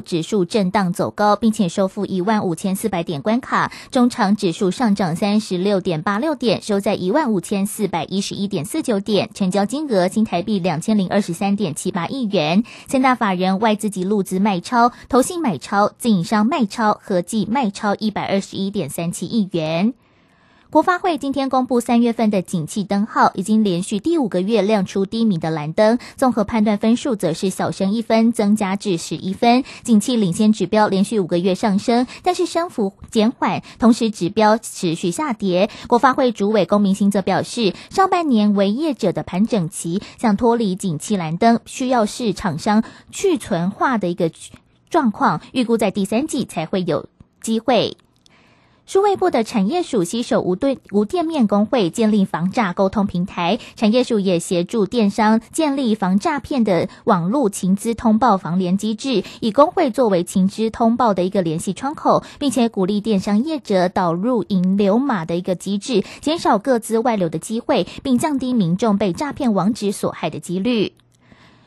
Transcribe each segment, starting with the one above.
指数震荡走高，并且收复一万五千四百点关卡。中场指数上涨三十六点八六点，收在一万五千四百一十一点四九点，成交金额新台币两千零二十三点七八亿元。三大法人外资及路资卖超，投信买超，自营商卖超，合计卖超一百二十一点三七亿元。国发会今天公布三月份的景气灯号，已经连续第五个月亮出低迷的蓝灯，综合判断分数则是小升一分，增加至十一分。景气领先指标连续五个月上升，但是升幅减缓，同时指标持续下跌。国发会主委龚明鑫则表示，上半年为业者的盘整期，想脱离景气蓝灯，需要是厂商去存化的一个状况，预估在第三季才会有机会。数位部的产业署携手无对无店面工会建立防诈沟通平台，产业署也协助电商建立防诈骗的网络情资通报防联机制，以工会作为情资通报的一个联系窗口，并且鼓励电商业者导入引流码的一个机制，减少各资外流的机会，并降低民众被诈骗网址所害的几率。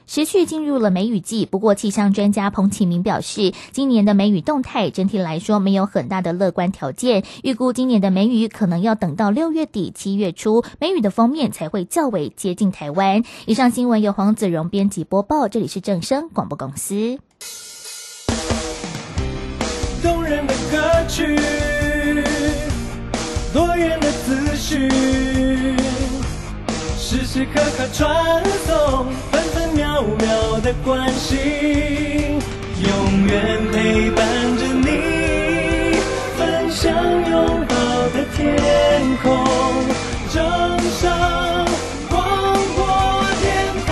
持续进入了梅雨季，不过气象专家彭启明表示，今年的梅雨动态整体来说没有很大的乐观条件，预估今年的梅雨可能要等到六月底七月初，梅雨的封面才会较为接近台湾。以上新闻由黄子荣编辑播报，这里是正声广播公司。动人的歌曲，多元的资讯，时时刻刻传送。的关心，永远陪伴着你，分享拥抱的天空，正上广播电台。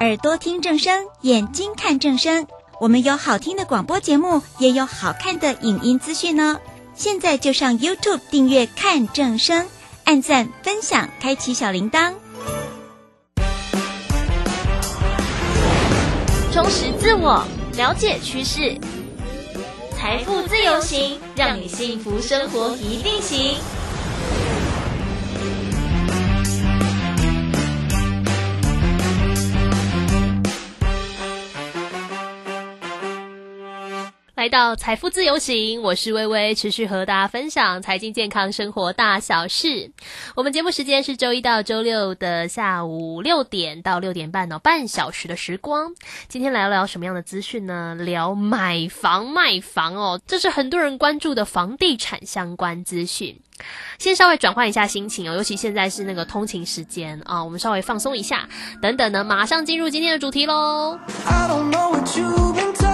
耳朵听正声，眼睛看正声，我们有好听的广播节目，也有好看的影音资讯呢。现在就上 YouTube 订阅看正声，按赞分享，开启小铃铛，充实自我，了解趋势，财富自由行，让你幸福生活一定行。来到财富自由行，我是微微，持续和大家分享财经健康生活大小事。我们节目时间是周一到周六的下午六点到六点半哦，半小时的时光。今天聊聊什么样的资讯呢？聊买房卖房哦，这是很多人关注的房地产相关资讯。先稍微转换一下心情哦，尤其现在是那个通勤时间啊，我们稍微放松一下。等等呢，马上进入今天的主题喽。Time is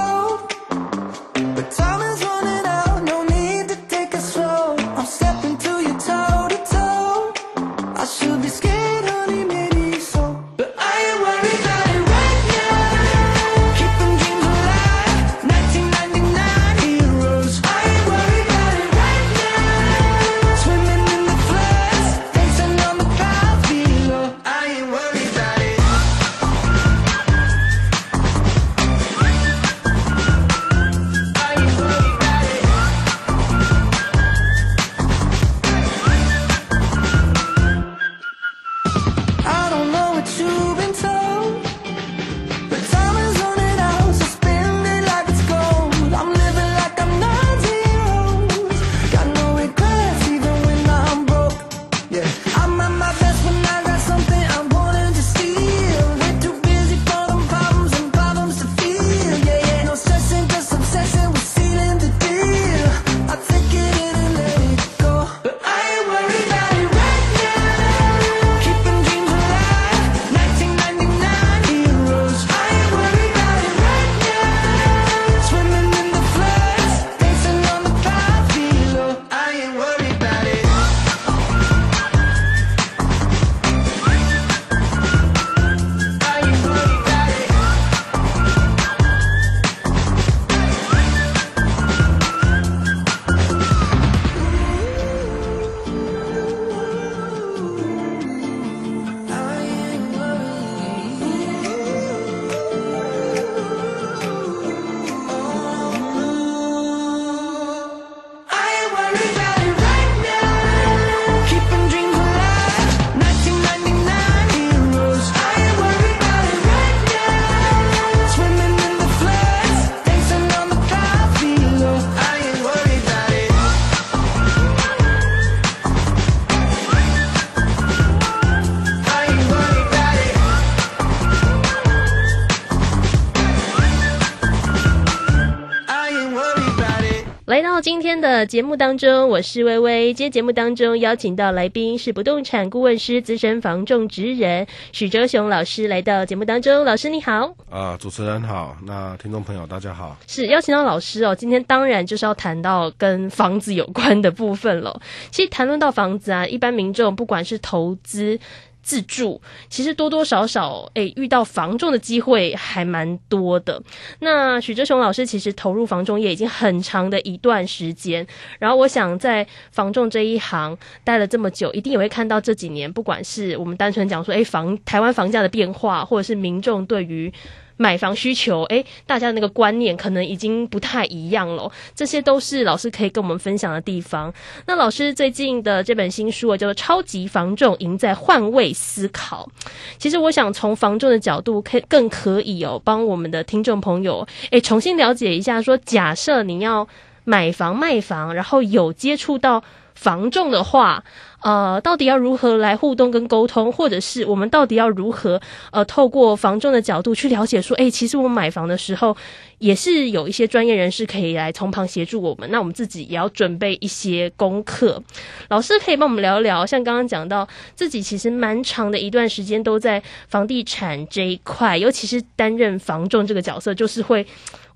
的节目当中，我是微微。今天节目当中邀请到来宾是不动产顾问师、资深房仲职人许哲雄老师来到节目当中。老师你好，啊，主持人好，那听众朋友大家好。是邀请到老师哦，今天当然就是要谈到跟房子有关的部分了。其实谈论到房子啊，一般民众不管是投资。自住其实多多少少，诶，遇到房仲的机会还蛮多的。那许哲雄老师其实投入房仲业已经很长的一段时间，然后我想在房仲这一行待了这么久，一定也会看到这几年，不管是我们单纯讲说，诶，房台湾房价的变化，或者是民众对于。买房需求，哎，大家那个观念可能已经不太一样了。这些都是老师可以跟我们分享的地方。那老师最近的这本新书啊，叫做《超级房仲赢在换位思考》。其实我想从房仲的角度，可更可以哦，帮我们的听众朋友，哎，重新了解一下。说假设你要买房卖房，然后有接触到房仲的话。呃，到底要如何来互动跟沟通，或者是我们到底要如何呃，透过房仲的角度去了解说，哎，其实我们买房的时候也是有一些专业人士可以来从旁协助我们，那我们自己也要准备一些功课。老师可以帮我们聊一聊，像刚刚讲到自己其实蛮长的一段时间都在房地产这一块，尤其是担任房仲这个角色，就是会。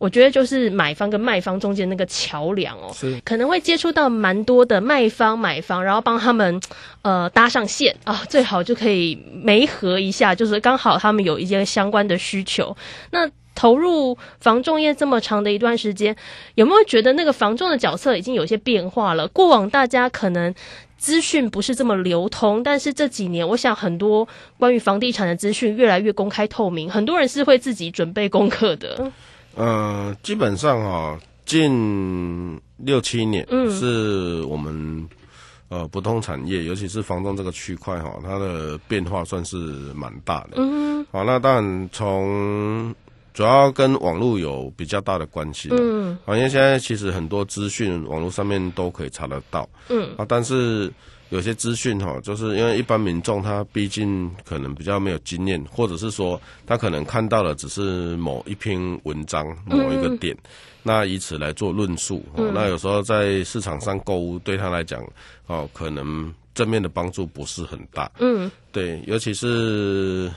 我觉得就是买方跟卖方中间那个桥梁哦，可能会接触到蛮多的卖方、买方，然后帮他们呃搭上线啊，最好就可以媒合一下，就是刚好他们有一些相关的需求。那投入房仲业这么长的一段时间，有没有觉得那个房仲的角色已经有些变化了？过往大家可能资讯不是这么流通，但是这几年，我想很多关于房地产的资讯越来越公开透明，很多人是会自己准备功课的。呃，基本上哈，近六七年是我们呃不动产业，尤其是房东这个区块哈，它的变化算是蛮大的。嗯，好，那当然从主要跟网络有比较大的关系。嗯，好，因为现在其实很多资讯网络上面都可以查得到。嗯，啊，但是。有些资讯哈，就是因为一般民众他毕竟可能比较没有经验，或者是说他可能看到的只是某一篇文章某一个点，那以此来做论述。那有时候在市场上购物对他来讲，哦，可能正面的帮助不是很大。嗯，对，尤其是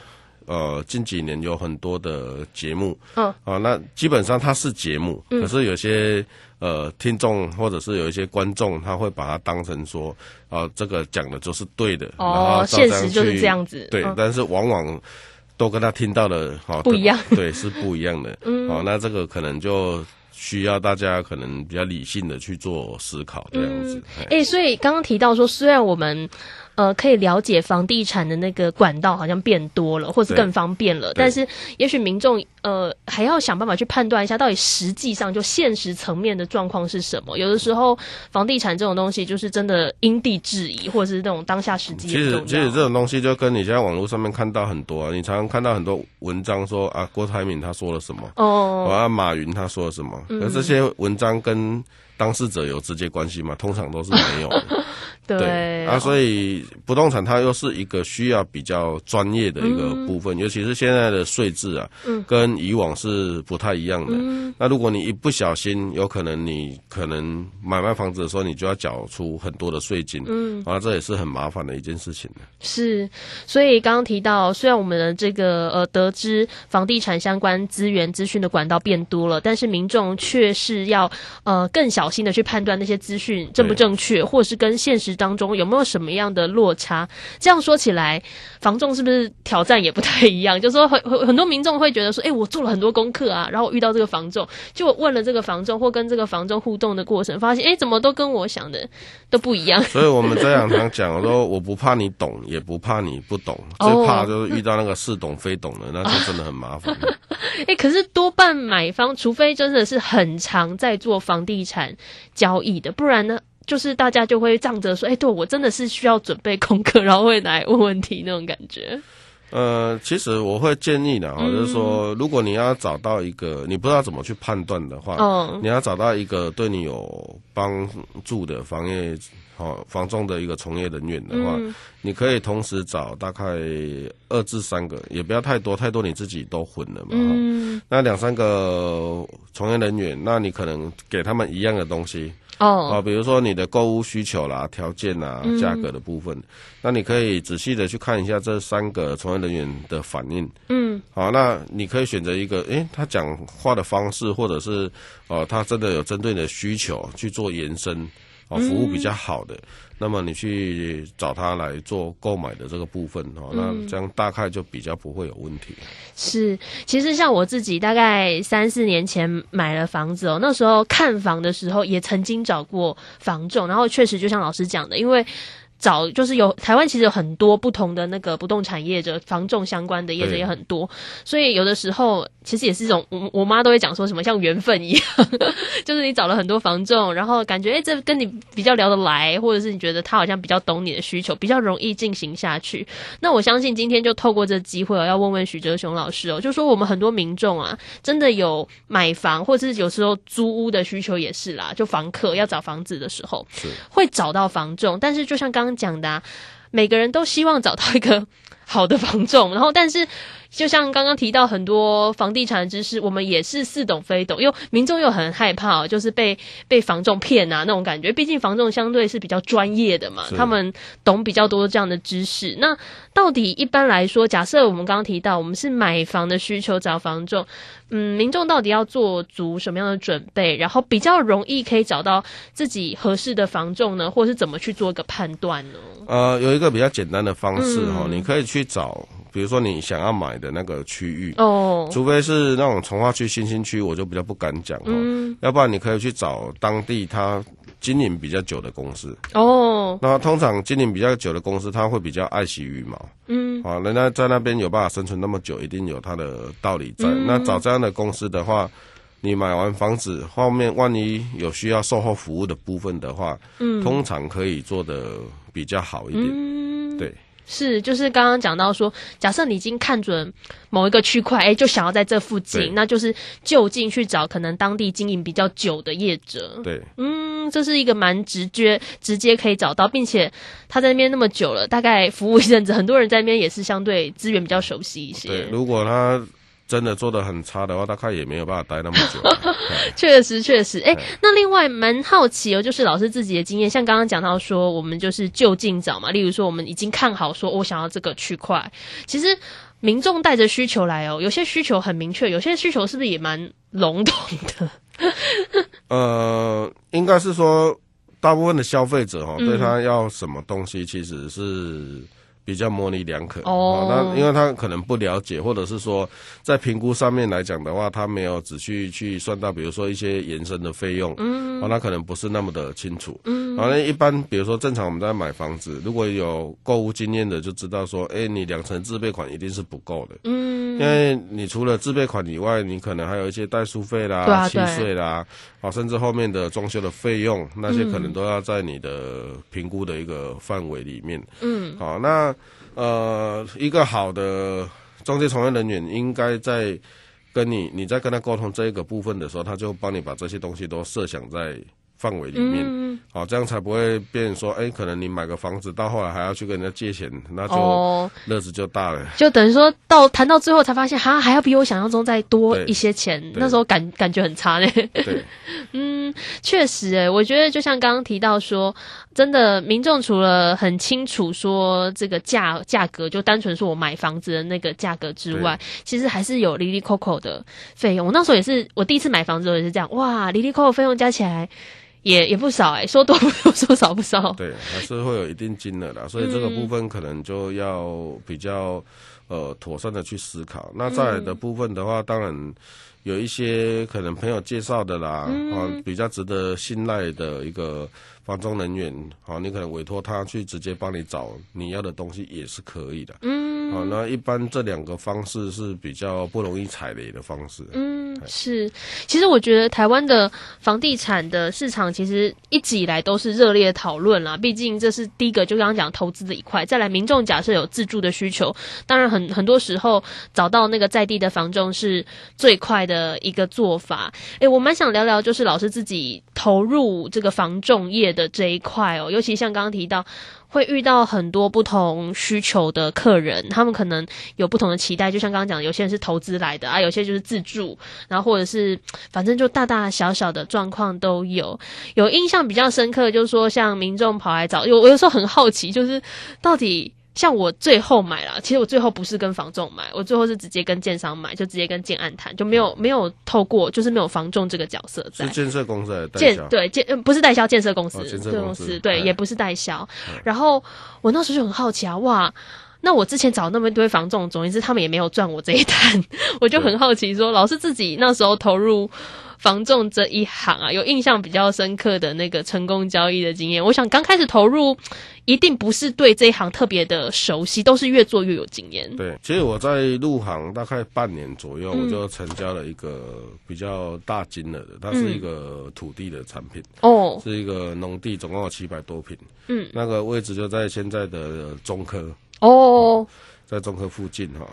呃近几年有很多的节目，嗯，啊，那基本上它是节目，可是有些。呃，听众或者是有一些观众，他会把它当成说，啊，这个讲的就是对的，哦，现实就是这样子，对，但是往往都跟他听到的，哈，不一样，对，是不一样的，嗯，好，那这个可能就需要大家可能比较理性的去做思考这样子，哎，所以刚刚提到说，虽然我们。呃，可以了解房地产的那个管道好像变多了，或是更方便了。但是，也许民众呃还要想办法去判断一下，到底实际上就现实层面的状况是什么。有的时候，房地产这种东西就是真的因地制宜，或者是那种当下实际。其实，其实这种东西就跟你现在网络上面看到很多，啊，你常常看到很多文章说啊，郭台铭他说了什么，哦，啊，马云他说了什么，而这些文章跟当事者有直接关系吗？通常都是没有。对啊，所以不动产它又是一个需要比较专业的一个部分，尤其是现在的税制啊，嗯跟以往是不太一样的。嗯那如果你一不小心，有可能你可能买卖房子的时候，你就要缴出很多的税金，嗯，啊，这也是很麻烦的一件事情。是，所以刚刚提到，虽然我们的这个呃得知房地产相关资源资讯的管道变多了，但是民众却是要呃更小心的去判断那些资讯正不正确，或是跟现实。当中有没有什么样的落差？这样说起来，房仲是不是挑战也不太一样？就是说，很很很多民众会觉得说，哎，我做了很多功课啊，然后遇到这个房仲，就问了这个房仲或跟这个房仲互动的过程，发现，哎，怎么都跟我想的都不一样。所以我们这两常讲，说我不怕你懂，也不怕你不懂，最怕就是遇到那个似懂非懂的，那就真的很麻烦。哎，可是多半买方，除非真的是很常在做房地产交易的，不然呢？就是大家就会仗着说，哎，对我真的是需要准备功课，然后会来问问题那种感觉。呃，其实我会建议的啊，就是说，如果你要找到一个你不知道怎么去判断的话，嗯，你要找到一个对你有帮助的行业。好，房仲的一个从业人员的话，你可以同时找大概二至三个，也不要太多，太多你自己都混了嘛。嗯，那两三个从业人员，那你可能给他们一样的东西。哦，啊，比如说你的购物需求啦、条件啦、价格的部分，那你可以仔细的去看一下这三个从业人员的反应。嗯，好，那你可以选择一个，诶，他讲话的方式，或者是哦，他真的有针对你的需求去做延伸。哦，服务比较好的，那么你去找他来做购买的这个部分哦，那这样大概就比较不会有问题。是，其实像我自己大概三四年前买了房子哦，那时候看房的时候也曾经找过房仲，然后确实就像老师讲的，因为。找就是有台湾其实有很多不同的那个不动产业者，房仲相关的业者也很多，所以有的时候其实也是一种我我妈都会讲说什么像缘分一样，就是你找了很多房仲，然后感觉哎这跟你比较聊得来，或者是你觉得他好像比较懂你的需求，比较容易进行下去。那我相信今天就透过这机会哦，要问问许哲雄老师哦，就说我们很多民众啊，真的有买房或者是有时候租屋的需求也是啦，就房客要找房子的时候会找到房仲，但是就像刚刚讲的，每个人都希望找到一个好的房仲，然后但是。就像刚刚提到很多房地产知识，我们也是似懂非懂，因为民众又很害怕，就是被被房仲骗啊那种感觉。毕竟房仲相对是比较专业的嘛，他们懂比较多这样的知识。那到底一般来说，假设我们刚刚提到我们是买房的需求找房仲，嗯，民众到底要做足什么样的准备，然后比较容易可以找到自己合适的房仲呢？或者是怎么去做一个判断呢？呃，有一个比较简单的方式哈，你可以去找。比如说你想要买的那个区域哦，除非是那种从化区、新兴区，我就比较不敢讲哈。嗯，要不然你可以去找当地他经营比较久的公司哦。那通常经营比较久的公司，他会比较爱惜羽毛。嗯，啊，人家在那边有办法生存那么久，一定有他的道理在。那找这样的公司的话，你买完房子后面万一有需要售后服务的部分的话，嗯，通常可以做的比较好一点。嗯对。是，就是刚刚讲到说，假设你已经看准某一个区块，哎，就想要在这附近，那就是就近去找可能当地经营比较久的业者。对，嗯，这是一个蛮直觉、直接可以找到，并且他在那边那么久了，大概服务一阵子，很多人在那边也是相对资源比较熟悉一些。对，如果他。真的做的很差的话，大概也没有办法待那么久。确实，确实。哎，那另外蛮好奇哦，就是老师自己的经验，像刚刚讲到说，我们就是就近找嘛。例如说，我们已经看好说，我想要这个区块。其实民众带着需求来哦，有些需求很明确，有些需求是不是也蛮笼统的？呃，应该是说，大部分的消费者哈，对他要什么东西，其实是。比较模棱两可。哦，那因为他可能不了解，或者是说在评估上面来讲的话，他没有仔细去算到，比如说一些延伸的费用，嗯，哦，他可能不是那么的清楚，嗯，好，那一般比如说正常我们在买房子，如果有购物经验的就知道说，哎，你两成自备款一定是不够的，嗯，因为你除了自备款以外，你可能还有一些代书费啦、契税啦，啊，甚至后面的装修的费用，那些可能都要在你的评估的一个范围里面，嗯，好，那。呃，一个好的中介从业人员应该在跟你你在跟他沟通这一个部分的时候，他就帮你把这些东西都设想在。范围里面，好，这样才不会变说，哎，可能你买个房子到后来还要去跟人家借钱，那就乐子就大了。就等于说到谈到最后才发现，哈，还要比我想象中再多一些钱，那时候感感觉很差嘞。对，嗯，确实，哎，我觉得就像刚刚提到说，真的民众除了很清楚说这个价价格，就单纯说我买房子的那个价格之外，其实还是有离离扣扣的费用。我那时候也是，我第一次买房子也是这样，哇，离离扣扣费用加起来。也也不少哎，说多不多，说少不少。对，还是会有一定金额的，所以这个部分可能就要比较呃妥善的去思考。那再来的部分的话，当然有一些可能朋友介绍的啦，啊，比较值得信赖的一个房中人员，好，你可能委托他去直接帮你找你要的东西也是可以的。嗯，好，那一般这两个方式是比较不容易踩雷的方式。嗯。是，其实我觉得台湾的房地产的市场其实一直以来都是热烈讨论啦。毕竟这是第一个，就刚刚讲投资的一块。再来，民众假设有自住的需求，当然很很多时候找到那个在地的房仲是最快的一个做法。诶，我蛮想聊聊，就是老师自己投入这个房仲业的这一块哦，尤其像刚刚提到。会遇到很多不同需求的客人，他们可能有不同的期待，就像刚刚讲，有些人是投资来的啊，有些就是自住，然后或者是反正就大大小小的状况都有。有印象比较深刻，就是说像民众跑来找，有我有时候很好奇，就是到底。像我最后买了，其实我最后不是跟房仲买，我最后是直接跟建商买，就直接跟建案谈，就没有没有透过，就是没有房仲这个角色在。是建设公司建对建不是代销，建设公司，建设公司对，也不是代销。然后我那时候就很好奇啊，哇，那我之前找那么一堆房仲，总之他们也没有赚我这一单，我就很好奇说，老师自己那时候投入。房仲这一行啊，有印象比较深刻的那个成功交易的经验。我想刚开始投入，一定不是对这一行特别的熟悉，都是越做越有经验。对，其实我在入行大概半年左右，我就成交了一个比较大金额的，它是一个土地的产品哦，是一个农地，总共有七百多平。嗯，那个位置就在现在的中科哦，在中科附近哈。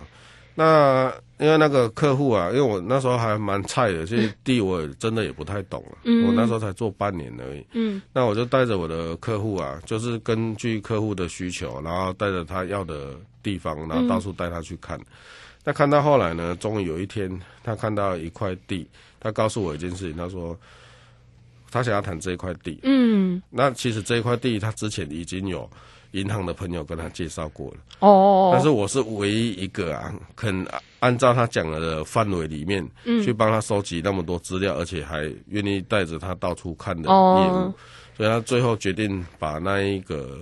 那因为那个客户啊，因为我那时候还蛮菜的，这些地我真的也不太懂了。嗯，我那时候才做半年而已。嗯，那我就带着我的客户啊，就是根据客户的需求，然后带着他要的地方，然后到处带他去看。那看到后来呢，终于有一天，他看到一块地，他告诉我一件事情，他说他想要谈这一块地。嗯，那其实这一块地他之前已经有。银行的朋友跟他介绍过了。哦，但是我是唯一一个啊，肯按照他讲的范围里面，嗯，去帮他收集那么多资料，而且还愿意带着他到处看的业务，所以他最后决定把那一个。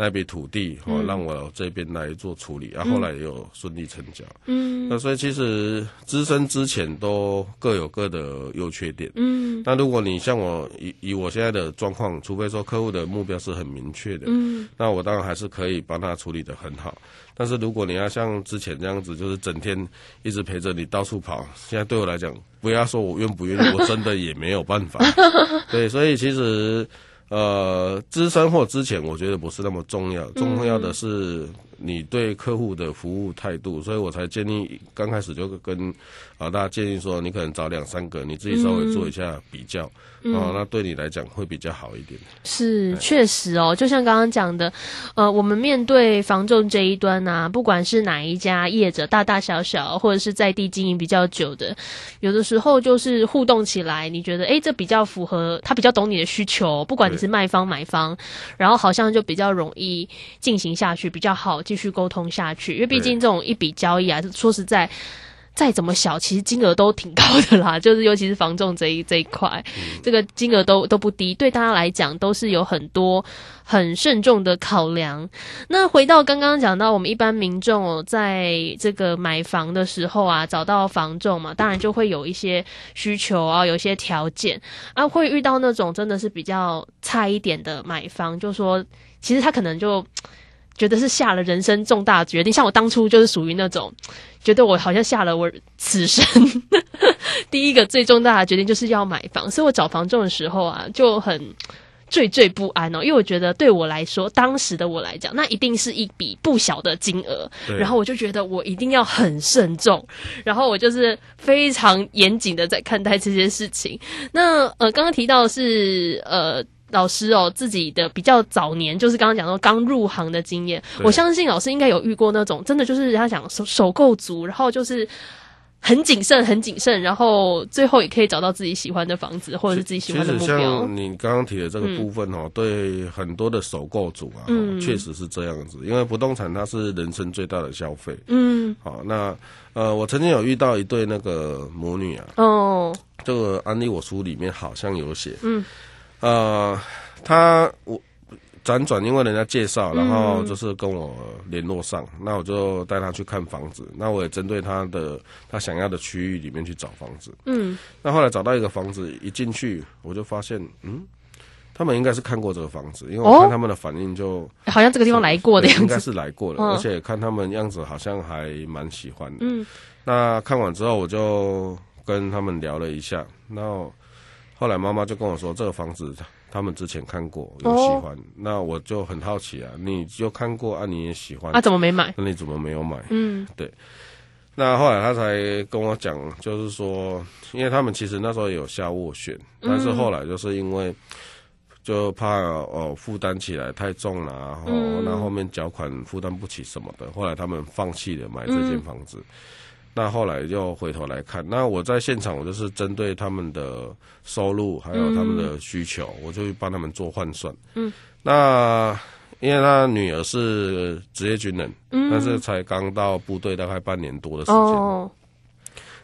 那笔土地哦，让我这边来做处理，然后后来也有顺利成交。嗯，那所以其实资深之前都各有各的优缺点。嗯，那如果你像我以以我现在的状况，除非说客户的目标是很明确的，嗯，那我当然还是可以帮他处理的很好。但是如果你要像之前这样子，就是整天一直陪着你到处跑，现在对我来讲，不要说我愿不愿意，我真的也没有办法。对，所以其实。呃，资深或之前，我觉得不是那么重要，重要的是你对客户的服务态度，所以我才建议刚开始就跟啊大家建议说，你可能找两三个，你自己稍微做一下比较，哦，那对你来讲会比较好一点。是，确实哦，就像刚刚讲的，呃，我们面对房仲这一端啊，不管是哪一家业者，大大小小，或者是在地经营比较久的，有的时候就是互动起来，你觉得哎，这比较符合他比较懂你的需求，不管你。是卖方买方，然后好像就比较容易进行下去，比较好继续沟通下去。因为毕竟这种一笔交易啊，说实在，再怎么小，其实金额都挺高的啦。就是尤其是房仲这一这一块，这个金额都都不低，对大家来讲都是有很多。很慎重的考量。那回到刚刚讲到，我们一般民众哦，在这个买房的时候啊，找到房仲嘛，当然就会有一些需求啊，有一些条件啊，会遇到那种真的是比较差一点的买方，就说其实他可能就觉得是下了人生重大决定。像我当初就是属于那种觉得我好像下了我此生 第一个最重大的决定，就是要买房，所以我找房仲的时候啊，就很。惴惴不安哦，因为我觉得对我来说，当时的我来讲，那一定是一笔不小的金额。然后我就觉得我一定要很慎重，然后我就是非常严谨的在看待这件事情。那呃，刚刚提到是呃老师哦自己的比较早年，就是刚刚讲到刚入行的经验，我相信老师应该有遇过那种真的就是人家讲手手够足，然后就是。很谨慎，很谨慎，然后最后也可以找到自己喜欢的房子，或者是自己喜欢的目标。像你刚刚提的这个部分哦，对很多的首购族啊，确实是这样子。因为不动产它是人生最大的消费。嗯，好，那呃，我曾经有遇到一对那个母女啊，哦，这个案例我书里面好像有写。嗯，呃，他我。辗转，因为人家介绍，然后就是跟我联络上，那我就带他去看房子。那我也针对他的他想要的区域里面去找房子。嗯，那后来找到一个房子，一进去我就发现，嗯，他们应该是看过这个房子，因为我看他们的反应就好像这个地方来过的样子，应该是来过了，而且看他们样子好像还蛮喜欢的。嗯，那看完之后，我就跟他们聊了一下，然后后来妈妈就跟我说，这个房子。他们之前看过有喜欢，那我就很好奇啊，你就看过啊，你也喜欢，啊怎么没买？那你怎么没有买？嗯，对。那后来他才跟我讲，就是说，因为他们其实那时候有下斡旋，但是后来就是因为。就怕哦负担起来太重了，然后那后面缴款负担不起什么的，后来他们放弃了买这间房子。那后来又回头来看，那我在现场，我就是针对他们的收入还有他们的需求，我就帮他们做换算。嗯，那因为他女儿是职业军人，嗯。但是才刚到部队大概半年多的时间，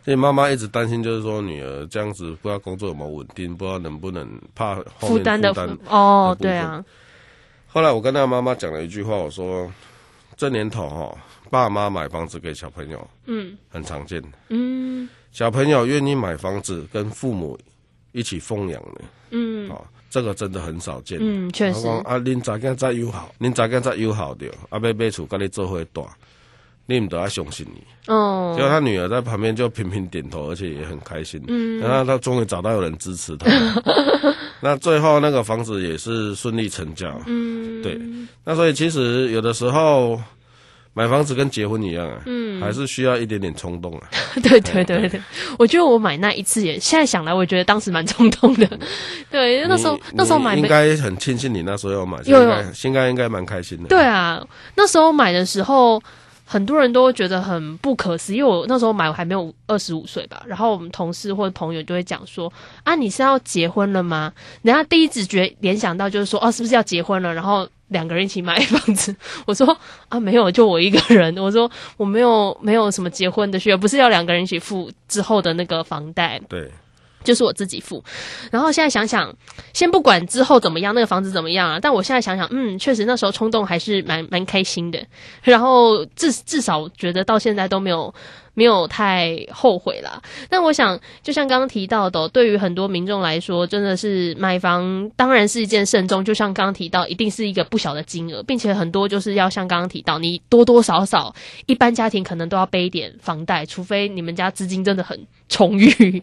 所以妈妈一直担心，就是说女儿这样子不知道工作有没有稳定，不知道能不能怕负担的哦，对啊。后来我跟他妈妈讲了一句话，我说这年头哈。爸妈买房子给小朋友，嗯，很常见。的，嗯，小朋友愿意买房子跟父母一起奉养的，嗯，哦，这个真的很少见，嗯，确实。啊，恁早间再友好，恁早间再友好的，啊，要买厝跟你做伙大，你们都要相信你。哦，结果他女儿在旁边就频频点头，而且也很开心，嗯，然后他终于找到有人支持他，那最后那个房子也是顺利成交，嗯，对，那所以其实有的时候。买房子跟结婚一样啊，嗯，还是需要一点点冲动啊。对对对对，我觉得我买那一次也，现在想来，我觉得当时蛮冲动的。对，那时候那时候买应该很庆幸你那时候要买，应该应该应该蛮开心的。对啊，那时候买的时候，很多人都觉得很不可思议，因为我那时候买我还没有二十五岁吧。然后我们同事或者朋友就会讲说：“啊，你是要结婚了吗？”人家第一直觉联想到就是说：“哦，是不是要结婚了？”然后。两个人一起买房子，我说啊没有，就我一个人。我说我没有没有什么结婚的需要，不是要两个人一起付之后的那个房贷，对，就是我自己付。然后现在想想，先不管之后怎么样，那个房子怎么样啊？但我现在想想，嗯，确实那时候冲动还是蛮蛮开心的。然后至至少觉得到现在都没有。没有太后悔啦。但我想，就像刚刚提到的，对于很多民众来说，真的是买房当然是一件慎重。就像刚刚提到，一定是一个不小的金额，并且很多就是要像刚刚提到，你多多少少一般家庭可能都要背一点房贷，除非你们家资金真的很充裕，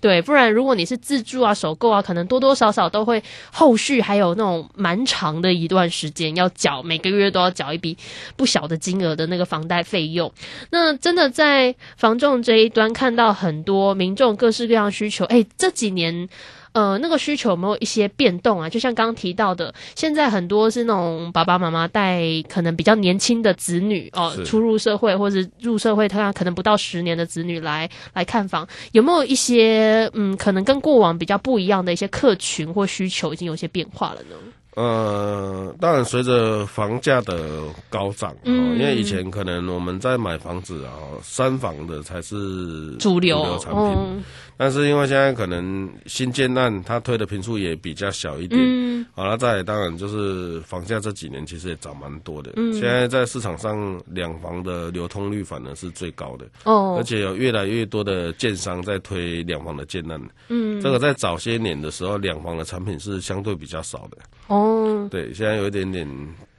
对，不然如果你是自住啊、首购啊，可能多多少少都会后续还有那种蛮长的一段时间要缴，每个月都要缴一笔不小的金额的那个房贷费用。那真的在在房仲这一端看到很多民众各式各样需求，哎，这几年，呃，那个需求有没有一些变动啊？就像刚刚提到的，现在很多是那种爸爸妈妈带可能比较年轻的子女哦，初入社会或者入社会，他可能不到十年的子女来来看房，有没有一些嗯，可能跟过往比较不一样的一些客群或需求已经有些变化了呢？呃，当然，随着房价的高涨，嗯，因为以前可能我们在买房子啊，三房的才是主流产品，但是因为现在可能新建案它推的频数也比较小一点，嗯，好了，再当然就是房价这几年其实也涨蛮多的，嗯，现在在市场上两房的流通率反而是最高的，哦，而且有越来越多的建商在推两房的建案，嗯，这个在早些年的时候，两房的产品是相对比较少的，哦。哦，对，现在有一点点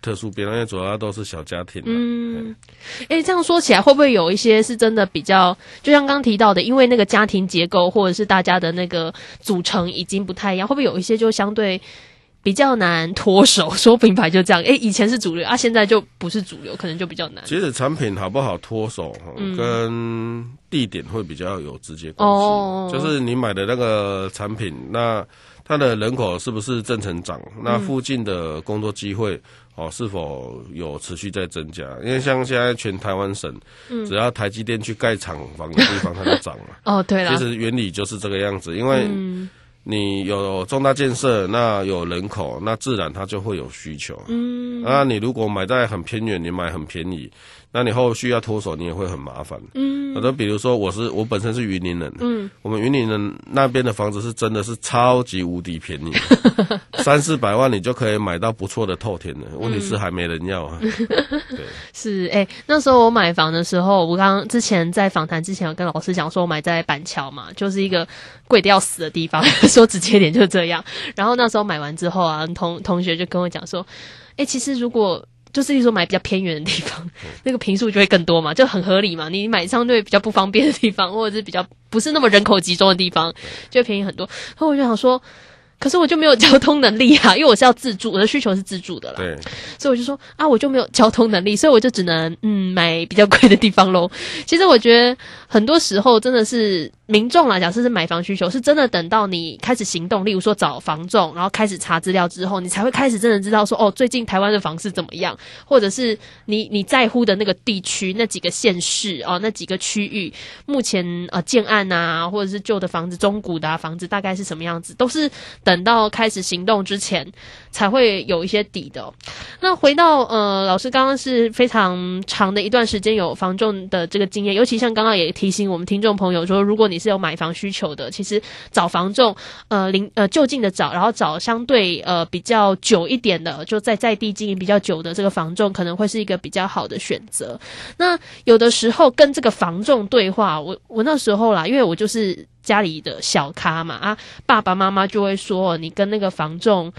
特殊变，因为主要都是小家庭。嗯，哎，这样说起来，会不会有一些是真的比较，就像刚提到的，因为那个家庭结构或者是大家的那个组成已经不太一样，会不会有一些就相对比较难脱手？说品牌就这样，哎，以前是主流啊，现在就不是主流，可能就比较难。其实产品好不好脱手，跟地点会比较有直接关系。就是你买的那个产品，那。它的人口是不是正成长？那附近的工作机会哦，是否有持续在增加？因为像现在全台湾省，只要台积电去盖厂房的地方，它就涨了。哦，对了，其实原理就是这个样子。因为你有重大建设，那有人口，那自然它就会有需求。嗯，那你如果买在很偏远，你买很便宜。那你后续要脱手，你也会很麻烦。嗯，好的，比如说我是我本身是云林人，嗯，我们云林人那边的房子是真的是超级无敌便宜，三四百万你就可以买到不错的透天的。问题是还没人要啊。对，是哎，那时候我买房的时候，我刚刚之前在访谈之前有跟老师讲说，我买在板桥嘛，就是一个贵的要死的地方，说直接点就这样。然后那时候买完之后啊，同同学就跟我讲说，哎，其实如果就是说买比较偏远的地方，那个平数就会更多嘛，就很合理嘛。你买相对比较不方便的地方，或者是比较不是那么人口集中的地方，就会便宜很多。然后我就想说，可是我就没有交通能力啊，因为我是要自住，我的需求是自住的啦。对，所以我就说啊，我就没有交通能力，所以我就只能嗯买比较贵的地方喽。其实我觉得很多时候真的是。民众来讲，这是买房需求，是真的等到你开始行动，例如说找房仲，然后开始查资料之后，你才会开始真的知道说，哦，最近台湾的房市怎么样，或者是你你在乎的那个地区那几个县市哦，那几个区域目前呃建案啊，或者是旧的房子、中古的房子大概是什么样子，都是等到开始行动之前才会有一些底的。那回到呃，老师刚刚是非常长的一段时间有房仲的这个经验，尤其像刚刚也提醒我们听众朋友说，如果你也是有买房需求的，其实找房仲，呃，临呃就近的找，然后找相对呃比较久一点的，就在在地经营比较久的这个房仲，可能会是一个比较好的选择。那有的时候跟这个房仲对话，我我那时候啦，因为我就是家里的小咖嘛，啊，爸爸妈妈就会说，你跟那个房仲。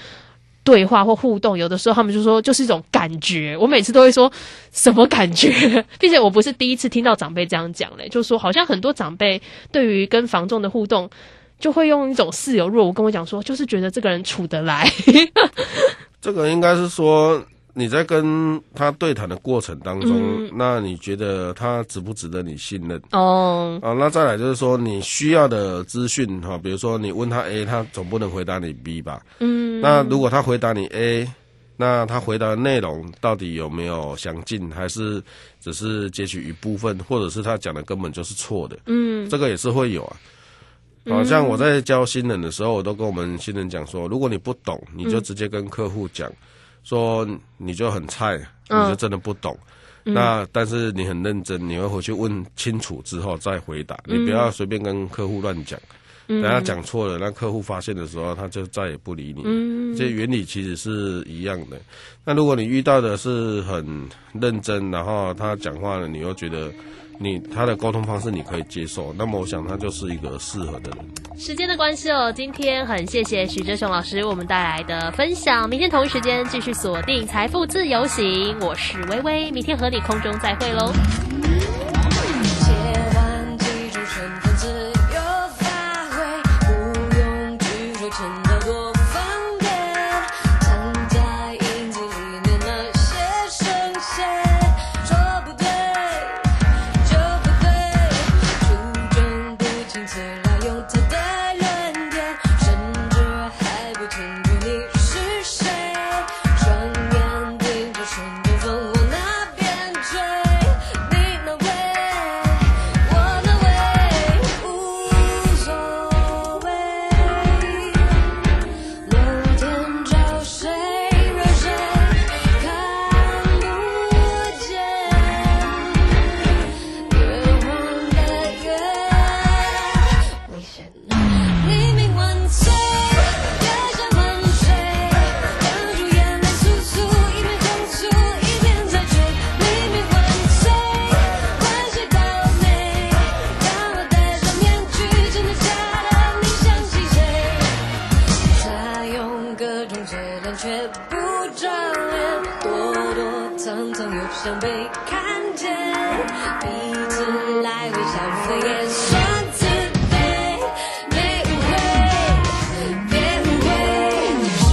对话或互动，有的时候他们就说就是一种感觉。我每次都会说什么感觉，并且我不是第一次听到长辈这样讲嘞，就说好像很多长辈对于跟房仲的互动，就会用一种似有若无跟我讲说，就是觉得这个人处得来。这个应该是说。你在跟他对谈的过程当中，那你觉得他值不值得你信任？哦，啊，那再来就是说你需要的资讯哈，比如说你问他 A，他总不能回答你 B 吧？嗯，那如果他回答你 A，那他回答的内容到底有没有详尽，还是只是截取一部分，或者是他讲的根本就是错的？嗯，这个也是会有啊。好像我在教新人的时候，我都跟我们新人讲说，如果你不懂，你就直接跟客户讲。说你就很菜，你就真的不懂。那但是你很认真，你会回去问清楚之后再回答。你不要随便跟客户乱讲，等他讲错了，那客户发现的时候，他就再也不理你。这原理其实是一样的。那如果你遇到的是很认真，然后他讲话了，你又觉得。你他的沟通方式你可以接受，那么我想他就是一个适合的人。时间的关系哦，今天很谢谢许哲雄老师我们带来的分享。明天同一时间继续锁定财富自由行，我是微微，明天和你空中再会喽。却不转脸躲躲藏藏又想被看见彼此来回张飞也算自卑没误会别误会誓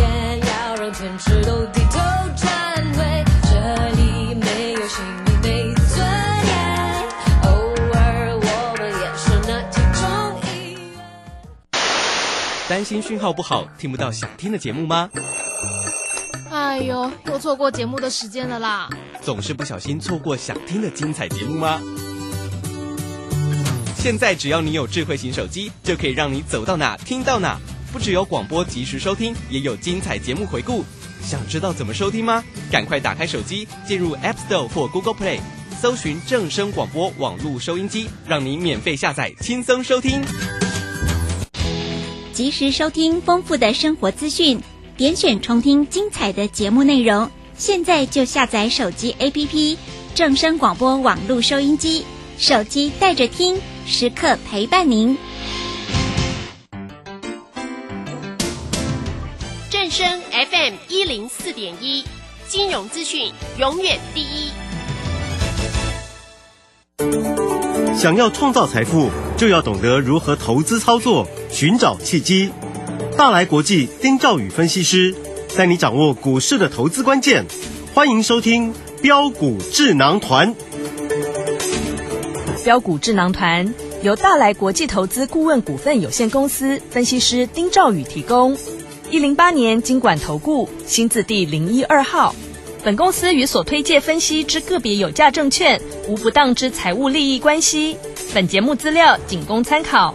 言要让全世都低头忏悔这里没有心灵被尊严偶尔我们也是那其中一员担心讯号不好听不到想听的节目吗？哎呦，又错过节目的时间了啦！总是不小心错过想听的精彩节目吗？现在只要你有智慧型手机，就可以让你走到哪听到哪。不只有广播及时收听，也有精彩节目回顾。想知道怎么收听吗？赶快打开手机，进入 App Store 或 Google Play，搜寻正声广播网络收音机，让你免费下载，轻松收听。及时收听丰富的生活资讯，点选重听精彩的节目内容。现在就下载手机 APP 正声广播网络收音机，手机带着听，时刻陪伴您。正声 FM 一零四点一，金融资讯永远第一。想要创造财富，就要懂得如何投资操作，寻找契机。大来国际丁兆宇分析师带你掌握股市的投资关键。欢迎收听标股智囊团。标股智囊团由大来国际投资顾问股份有限公司分析师丁兆宇提供。一零八年经管投顾新字第零一二号。本公司与所推介分析之个别有价证券无不当之财务利益关系。本节目资料仅供参考，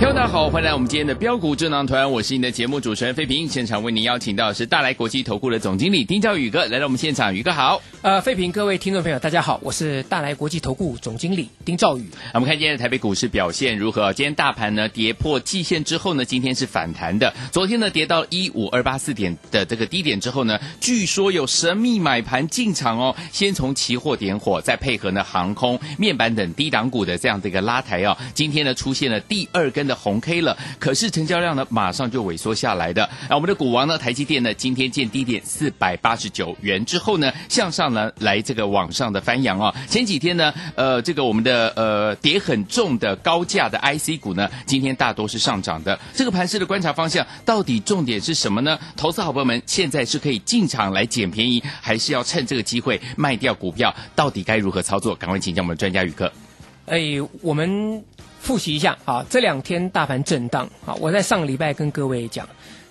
听众大家好，欢迎来我们今天的标股智囊团，我是你的节目主持人费平。现场为您邀请到的是大来国际投顾的总经理丁兆宇哥来到我们现场，宇哥好。呃，费平，各位听众朋友，大家好，我是大来国际投顾总经理丁兆宇。我们看今天的台北股市表现如何？今天大盘呢跌破季线之后呢，今天是反弹的。昨天呢跌到一五二八四点的这个低点之后呢，据说有神秘买盘进场哦，先从期货点火，再配合呢航空、面板等低档股的这样的一个拉抬哦，今天呢出现了第二根的红 K 了，可是成交量呢马上就萎缩下来的。那我们的股王呢，台积电呢今天见低点四百八十九元之后呢，向上呢来这个往上的翻扬哦。前几天呢，呃，这个我们的呃跌很重的高价的 IC 股呢，今天大多是上涨的。这个盘势的观察方向到底重点是什么呢？投资好朋友们现在是可以进场来捡便宜，还是要趁这个机会卖掉股票？到底该如何操作？赶快请教我们的专家宇哥。哎，我们复习一下啊，这两天大盘震荡啊，我在上个礼拜跟各位讲，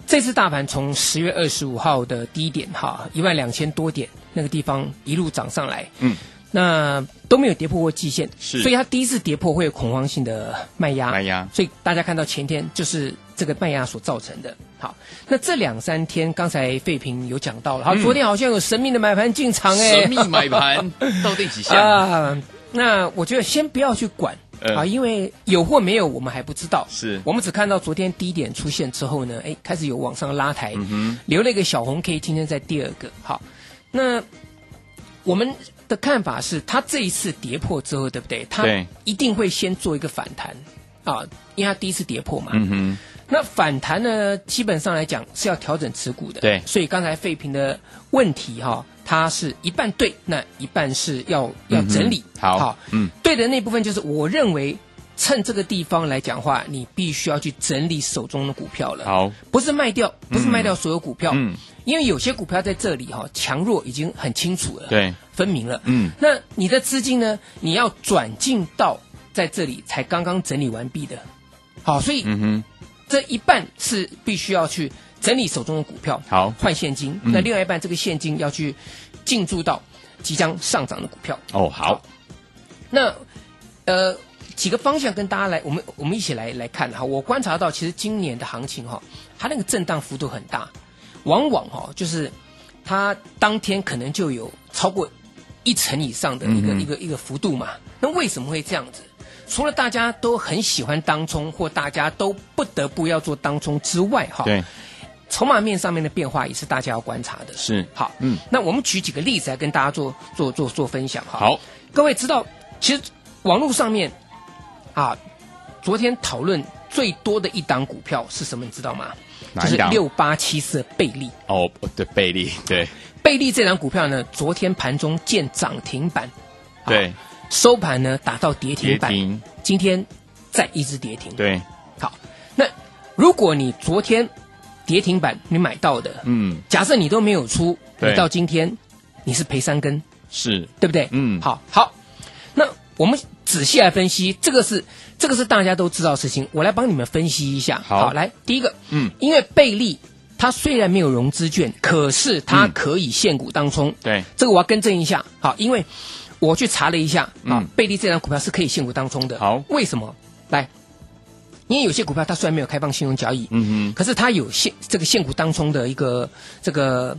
这次大盘从十月二十五号的低点哈一万两千多点那个地方一路涨上来，嗯，那都没有跌破过季线，是所以它第一次跌破会有恐慌性的卖压，卖压所以大家看到前天就是这个卖压所造成的。好，那这两三天刚才费平有讲到了，好，嗯昨天好像有神秘的买盘进场哎，神秘买盘 到底几下？啊，那我觉得先不要去管。呃啊，因为有或没有，我们还不知道。是我们只看到昨天低点出现之后呢，哎，开始有往上拉抬，嗯哼留了一个小红 K，今天在第二个。好，那我们的看法是，它这一次跌破之后，对不对？它对一定会先做一个反弹啊，因为它第一次跌破嘛。嗯哼，那反弹呢，基本上来讲是要调整持股的。对。所以刚才废平的问题哈、它是一半对，那一半是要要整理。嗯好。嗯，对的那部分就是我认为趁这个地方来讲话，你必须要去整理手中的股票了。好，不是卖掉，不是卖掉所有股票，嗯，因为有些股票在这里哈、强弱已经很清楚了，，对，分明了。嗯，那你的资金呢，你要转进到在这里才刚刚整理完毕的，好，所以嗯哼，这一半是必须要去整理手中的股票，好换现金。嗯那另外一半这个现金要去进驻到即将上涨的股票。哦，好，那呃几个方向跟大家来，我们我们一起来来看哈。我观察到，其实今年的行情哈，它那个震荡幅度很大，往往哈就是它当天可能就有超过一成以上的一个、嗯一个一个幅度嘛。那为什么会这样子？除了大家都很喜欢当冲，或大家都不得不要做当冲之外，哈，对，筹码面上面的变化也是大家要观察的。是好，嗯，那我们举几个例子来跟大家做做做做分享哈。好，各位知道，其实网络上面啊，昨天讨论最多的一档股票是什么？你知道吗？就是六八七四贝利。哦，对，贝利，对，贝利这档股票呢，昨天盘中见涨停板，啊对，收盘呢打到跌停板，停。今天再一直跌停。对，好，那如果你昨天跌停板你买到的，嗯，假设你都没有出，你到今天你是赔三根，是，对不对？嗯。好，好，那我们仔细来分析，这个是这个是大家都知道的事情，我来帮你们分析一下。好来，第一个，嗯，因为贝利它虽然没有融资券，可是它嗯。可以现股当冲，对，这个我要更正一下。好，因为我去查了一下，啊嗯，贝利这张股票是可以限股当中的。好为什么？来，因为有些股票它虽然没有开放信用交易，嗯可是它有限这个限股当中的一个这个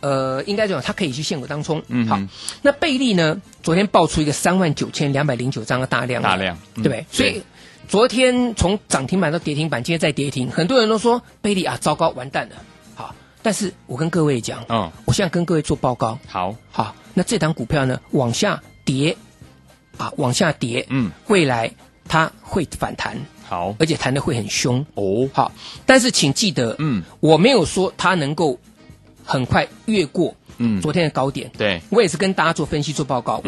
呃，应该讲它可以去限股当中。嗯好，那贝利呢，昨天爆出一个三万九千两百零九张的大量，大量嗯对不对？所以昨天从涨停板到跌停板，今天再跌停，很多人都说贝利啊，糟糕，完蛋了。好，但是我跟各位讲，嗯，我现在跟各位做报告，好，好，那这档股票呢往下跌，啊，往下跌，嗯，未来它会反弹，好，而且弹的会很凶。哦，好，但是请记得，嗯，我没有说它能够很快越过嗯，昨天的高点，对，我也是跟大家做分析做报告。